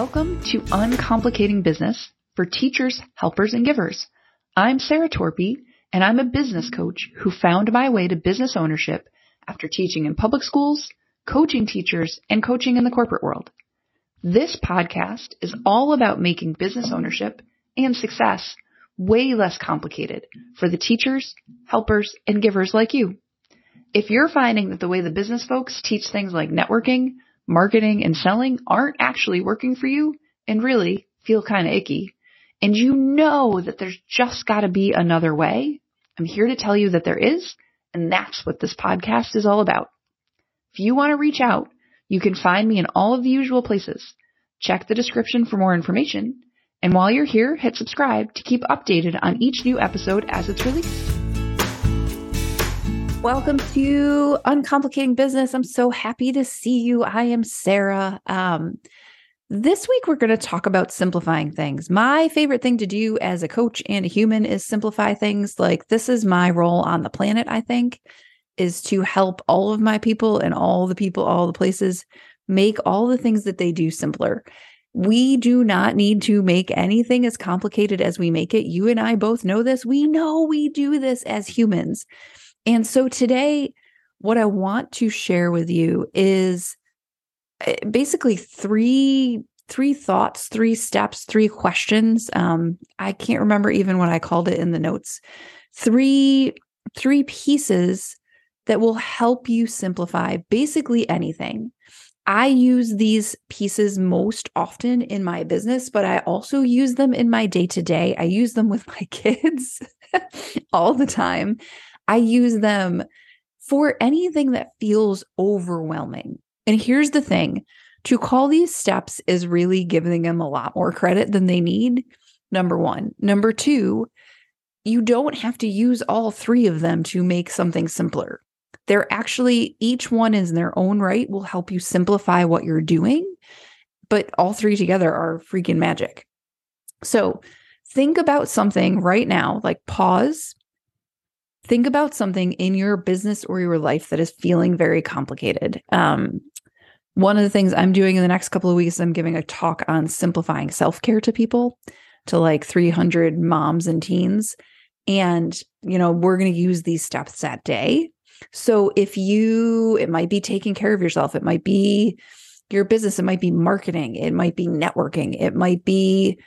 Welcome to Uncomplicating Business for teachers, helpers, and givers. I'm Sarah Torpy, and I'm a business coach who found my way to business ownership after teaching in public schools, coaching teachers, and coaching in the corporate world. This podcast is all about making business ownership and success way less complicated for the teachers, helpers, and givers like you. If you're finding that the way the business folks teach things like networking, marketing, and selling aren't actually working for you and really feel kind of icky, and you know that there's just got to be another way, I'm here to tell you that there is, and that's what this podcast is all about. If you want to reach out, you can find me in all of the usual places. Check the description for more information. And while you're here, hit subscribe to keep updated on each new episode as it's released. Welcome to Uncomplicating Business. I'm so happy to see you. I am Sarah. Um, this week, we're going to talk about simplifying things. My favorite thing to do as a coach and a human is simplify things. Like, this is my role on the planet, I think, is to help all of my people and all the people, all the places make all the things that they do simpler. We do not need to make anything as complicated as we make it. You and I both know this. We know we do this as humans. And so today, what I want to share with you is eh, basically three three thoughts, three steps, three questions. Um, I can't remember even what I called it in the notes. Three three pieces that will help you simplify basically anything. I use these pieces most often in my business, but I also use them in my day to day. I use them with my kids all the time. I use them for anything that feels overwhelming. And here's the thing to call these steps is really giving them a lot more credit than they need. Number one. Number two, you don't have to use all three of them to make something simpler. They're actually, each one in their own right will help you simplify what you're doing, but all three together are freaking magic. So think about something right now, like pause, think about something in your business or your life that is feeling very complicated. Um, one of the things I'm doing in the next couple of weeks, I'm giving a talk on simplifying self care to people, to like 300 moms and teens. And, you know, we're going to use these steps that day. So if you, it might be taking care of yourself, it might be your business, it might be marketing, it might be networking, it might be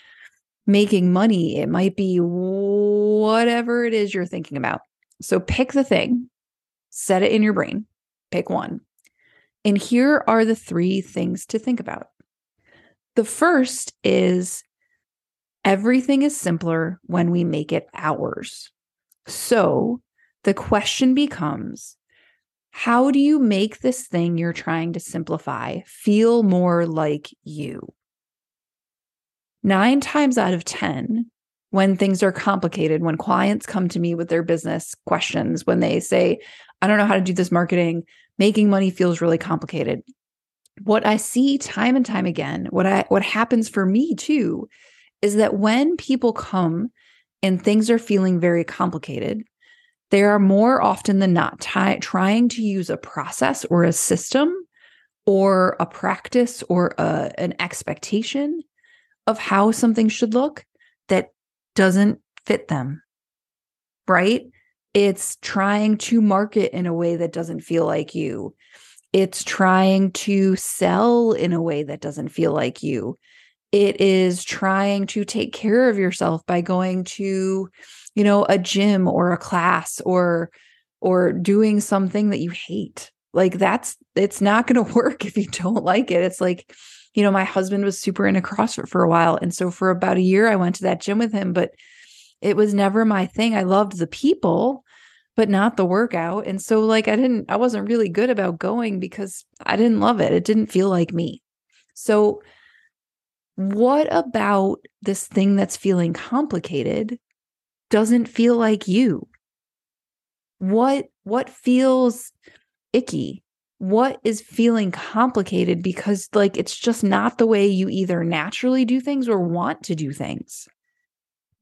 making money, it might be whatever it is you're thinking about. So pick the thing, set it in your brain, pick one. And here are the three things to think about. The first is everything is simpler when we make it ours. So the question becomes how do you make this thing you're trying to simplify feel more like you? Nine times out of 10, when things are complicated, when clients come to me with their business questions, when they say, I don't know how to do this marketing, making money feels really complicated. What I see time and time again, what I what happens for me too, is that when people come and things are feeling very complicated, they are more often than not trying to use a process or a system or a practice or a, an expectation of how something should look that doesn't fit them, right? It's trying to market in a way that doesn't feel like you. It's trying to sell in a way that doesn't feel like you. It is trying to take care of yourself by going to, you know, a gym or a class or or doing something that you hate. Like that's it's not going to work if you don't like it. It's like you know, my husband was super into CrossFit for a while. And so for about a year, I went to that gym with him, but it was never my thing. I loved the people, but not the workout. And so, like, I didn't, I wasn't really good about going because I didn't love it. It didn't feel like me. So, what about this thing that's feeling complicated doesn't feel like you? What what feels icky? what is feeling complicated because like it's just not the way you either naturally do things or want to do things.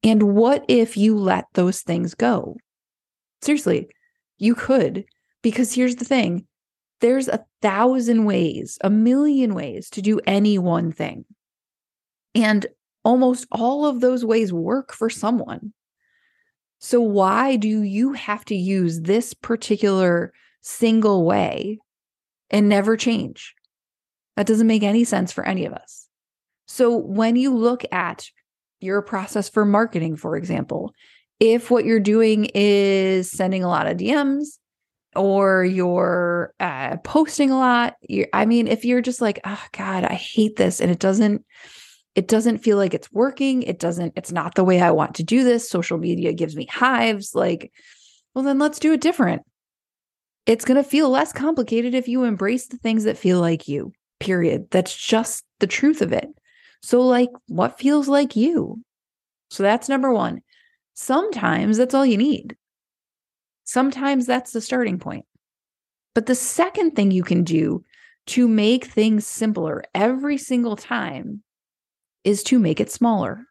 And what if you let those things go? Seriously, you could because here's the thing. There's a thousand ways, a million ways to do any one thing. And almost all of those ways work for someone. So, why do you have to use this particular single way and never change? That doesn't make any sense for any of us. So, when you look at your process for marketing, for example, if what you're doing is sending a lot of DMs or you're uh, posting a lot, I mean, if you're just like, oh God, I hate this and it doesn't, it doesn't feel like it's working. It doesn't, it's not the way I want to do this. Social media gives me hives. Like, well, then let's do it different. It's going to feel less complicated if you embrace the things that feel like you, period. That's just the truth of it. So, like, what feels like you? So, that's number one. Sometimes that's all you need. Sometimes that's the starting point. But the second thing you can do to make things simpler every single time is to make it smaller.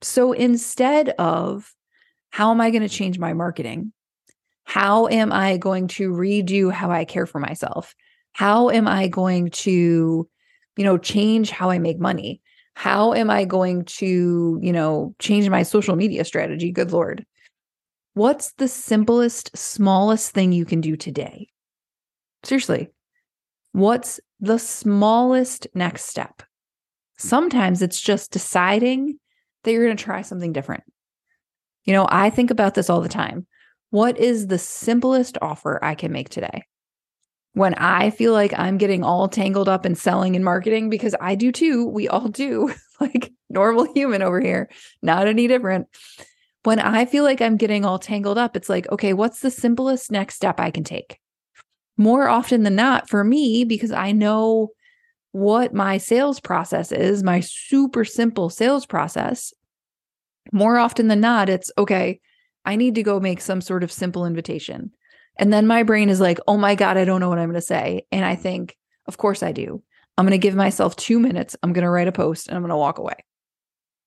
So instead of how am I going to change my marketing? How am I going to redo how I care for myself? How am I going to, you know, change how I make money? How am I going to, you know, change my social media strategy? Good Lord. What's the simplest, smallest thing you can do today? Seriously, what's the smallest next step? Sometimes it's just deciding that you're going to try something different. You know, I think about this all the time. What is the simplest offer I can make today? When I feel like I'm getting all tangled up in selling and marketing, because I do too, we all do, like normal human over here, not any different. When I feel like I'm getting all tangled up, it's like, okay, what's the simplest next step I can take? More often than not, for me, because I know what my sales process is, my super simple sales process, more often than not, it's okay, I need to go make some sort of simple invitation. And then my brain is like, oh my God, I don't know what I'm going to say. And I think, of course I do. I'm going to give myself two minutes. I'm going to write a post and I'm going to walk away.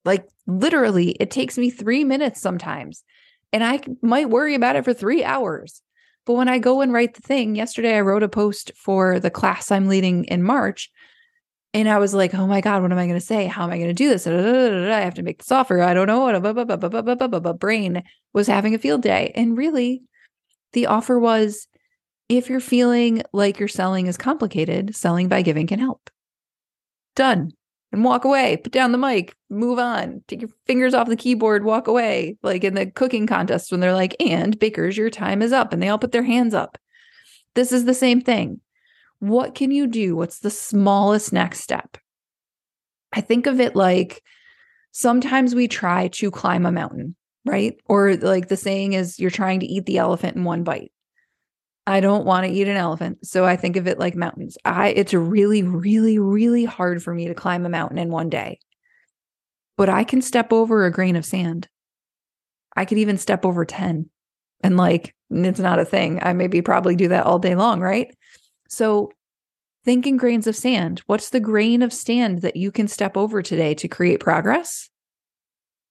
Like literally, it takes me three minutes sometimes. And I might worry about it for three hours. But when I go and write the thing, yesterday I wrote a post for the class I'm leading in March. And I was like, oh my God, what am I going to say? How am I going to do this? I have to make this offer. I don't know what. Brain was having a field day. And really, the offer was if you're feeling like your selling is complicated, selling by giving can help. Done. And walk away, put down the mic, move on, take your fingers off the keyboard, walk away. Like in the cooking contest when they're like, and bakers, your time is up. And they all put their hands up. This is the same thing what can you do? What's the smallest next step? I think of it like sometimes we try to climb a mountain, right? Or like the saying is, you're trying to eat the elephant in one bite. I don't want to eat an elephant. So I think of it like mountains. I it's really really really hard for me to climb a mountain in one day. But I can step over a grain of sand. I could even step over 10. And like it's not a thing. I maybe probably do that all day long, right? So think in grains of sand. What's the grain of sand that you can step over today to create progress?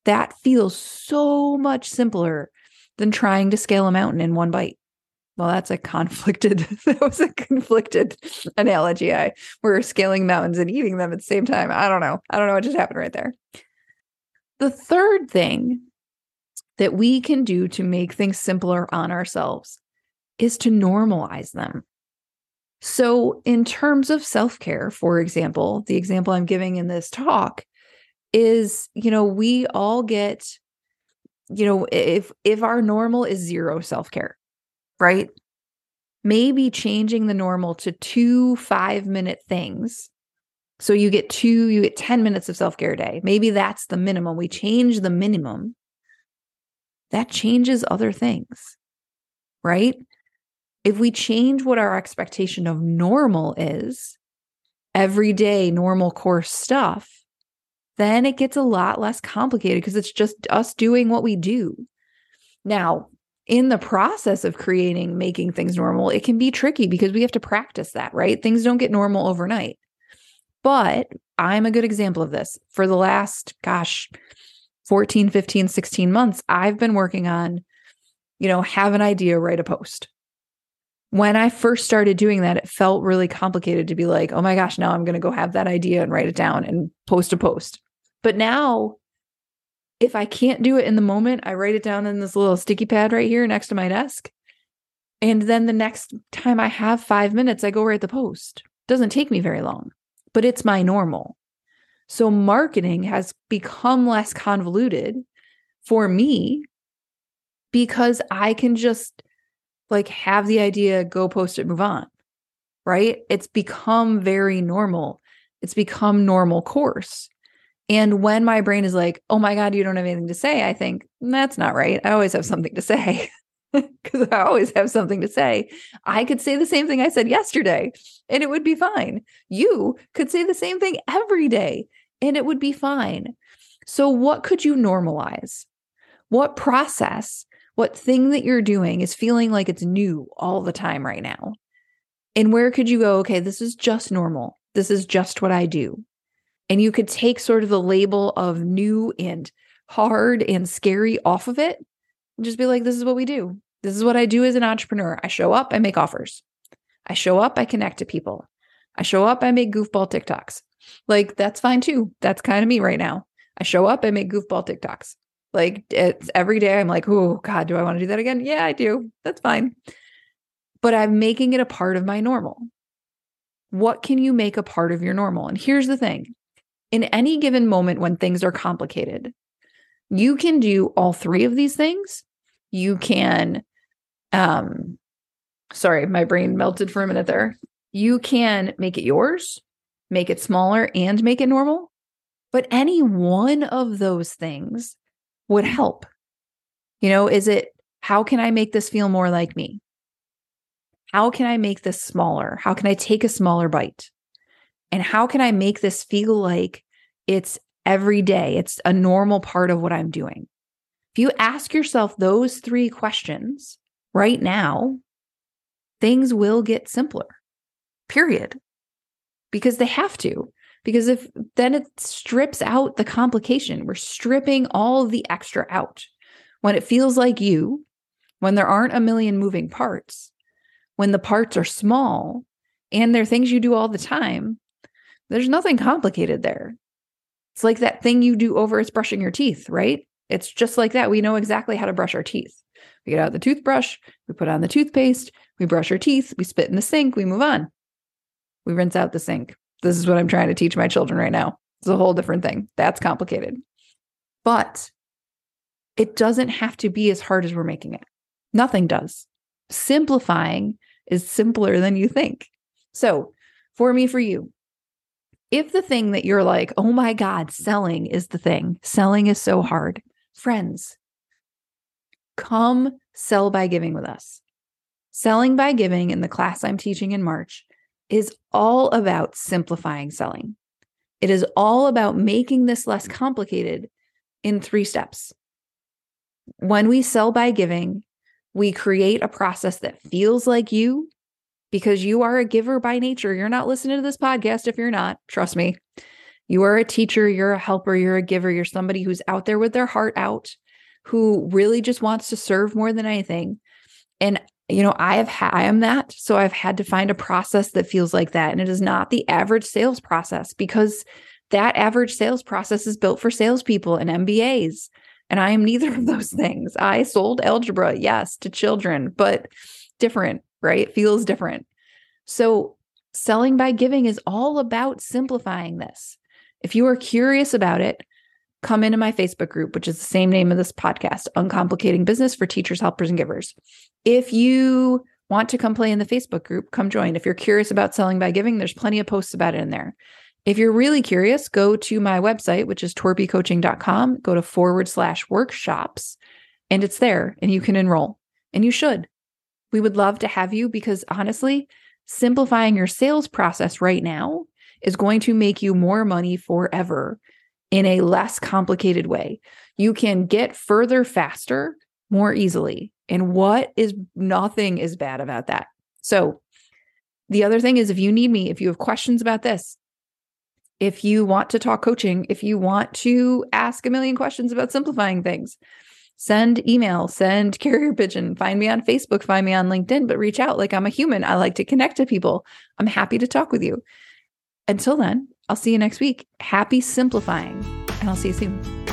That feels so much simpler than trying to scale a mountain in one bite. Well, that's a conflicted, that was a conflicted analogy. I we're scaling mountains and eating them at the same time. I don't know. I don't know what just happened right there. The third thing that we can do to make things simpler on ourselves is to normalize them. So, in terms of self care, for example, the example I'm giving in this talk is, you know, we all get, you know, if if our normal is zero self care, right? Maybe changing the normal to two five minute things. So you get two, you get 10 minutes of self care a day. Maybe that's the minimum. We change the minimum. That changes other things, right? If we change what our expectation of normal is, everyday normal course stuff, then it gets a lot less complicated because it's just us doing what we do. Now, in the process of creating, making things normal, it can be tricky because we have to practice that, right? Things don't get normal overnight. But I'm a good example of this. For the last, gosh, 14, 15, 16 months, I've been working on, you know, have an idea, write a post when I first started doing that, it felt really complicated to be like, oh my gosh, now I'm going to go have that idea and write it down and post a post. But now, if I can't do it in the moment, I write it down in this little sticky pad right here next to my desk. And then the next time I have five minutes, I go write the post. Doesn't take me very long, but it's my normal. So marketing has become less convoluted for me because I can just like have the idea, go post it, move on. Right? It's become very normal. It's become normal course. And when my brain is like, oh my God, you don't have anything to say, I think that's not right. I always have something to say because I always have something to say. I could say the same thing I said yesterday and it would be fine. You could say the same thing every day and it would be fine. So, what could you normalize? What process what thing that you're doing is feeling like it's new all the time right now? And where could you go, okay, this is just normal. This is just what I do. And you could take sort of the label of new and hard and scary off of it and just be like, this is what we do. This is what I do as an entrepreneur. I show up, I make offers. I show up, I connect to people. I show up, I make goofball TikToks. Like, that's fine too. That's kind of me right now. I show up, I make goofball TikToks. Like it's every day I'm like, oh God, do I want to do that again? Yeah, I do. That's fine. But I'm making it a part of my normal. What can you make a part of your normal? And here's the thing in any given moment when things are complicated, you can do all three of these things. You can, um, sorry, my brain melted for a minute there. You can make it yours, make it smaller, and make it normal. But any one of those things would help? You know, is it how can I make this feel more like me? How can I make this smaller? How can I take a smaller bite? And how can I make this feel like it's every day? It's a normal part of what I'm doing. If you ask yourself those three questions right now, things will get simpler, period. Because they have to. Because if then it strips out the complication, we're stripping all the extra out. When it feels like you, when there aren't a million moving parts, when the parts are small and they're things you do all the time, there's nothing complicated there. It's like that thing you do over is brushing your teeth, right? It's just like that. We know exactly how to brush our teeth. We get out the toothbrush, we put on the toothpaste, we brush our teeth, we spit in the sink, we move on. We rinse out the sink. This is what I'm trying to teach my children right now. It's a whole different thing. That's complicated. But it doesn't have to be as hard as we're making it. Nothing does. Simplifying is simpler than you think. So, for me, for you, if the thing that you're like, oh my God, selling is the thing, selling is so hard, friends, come sell by giving with us. Selling by giving in the class I'm teaching in March is all about simplifying selling. It is all about making this less complicated in three steps. When we sell by giving, we create a process that feels like you because you are a giver by nature. You're not listening to this podcast if you're not, trust me. You are a teacher, you're a helper, you're a giver, you're somebody who's out there with their heart out, who really just wants to serve more than anything. And you know, I have ha- I am that. So I've had to find a process that feels like that. And it is not the average sales process because that average sales process is built for salespeople and MBAs. And I am neither of those things. I sold algebra, yes, to children, but different, right? It feels different. So selling by giving is all about simplifying this. If you are curious about it, come into my Facebook group, which is the same name of this podcast, Uncomplicating Business for Teachers, Helpers, and Givers. If you want to come play in the Facebook group, come join. If you're curious about selling by giving, there's plenty of posts about it in there. If you're really curious, go to my website, which is torpycoaching.com, go to forward slash workshops, and it's there and you can enroll. And you should. We would love to have you because honestly, simplifying your sales process right now is going to make you more money forever in a less complicated way. You can get further faster more easily. And what is nothing is bad about that. So, the other thing is if you need me, if you have questions about this, if you want to talk coaching, if you want to ask a million questions about simplifying things, send email, send carrier pigeon, find me on Facebook, find me on LinkedIn, but reach out. Like I'm a human. I like to connect to people. I'm happy to talk with you. Until then, I'll see you next week. Happy simplifying, and I'll see you soon.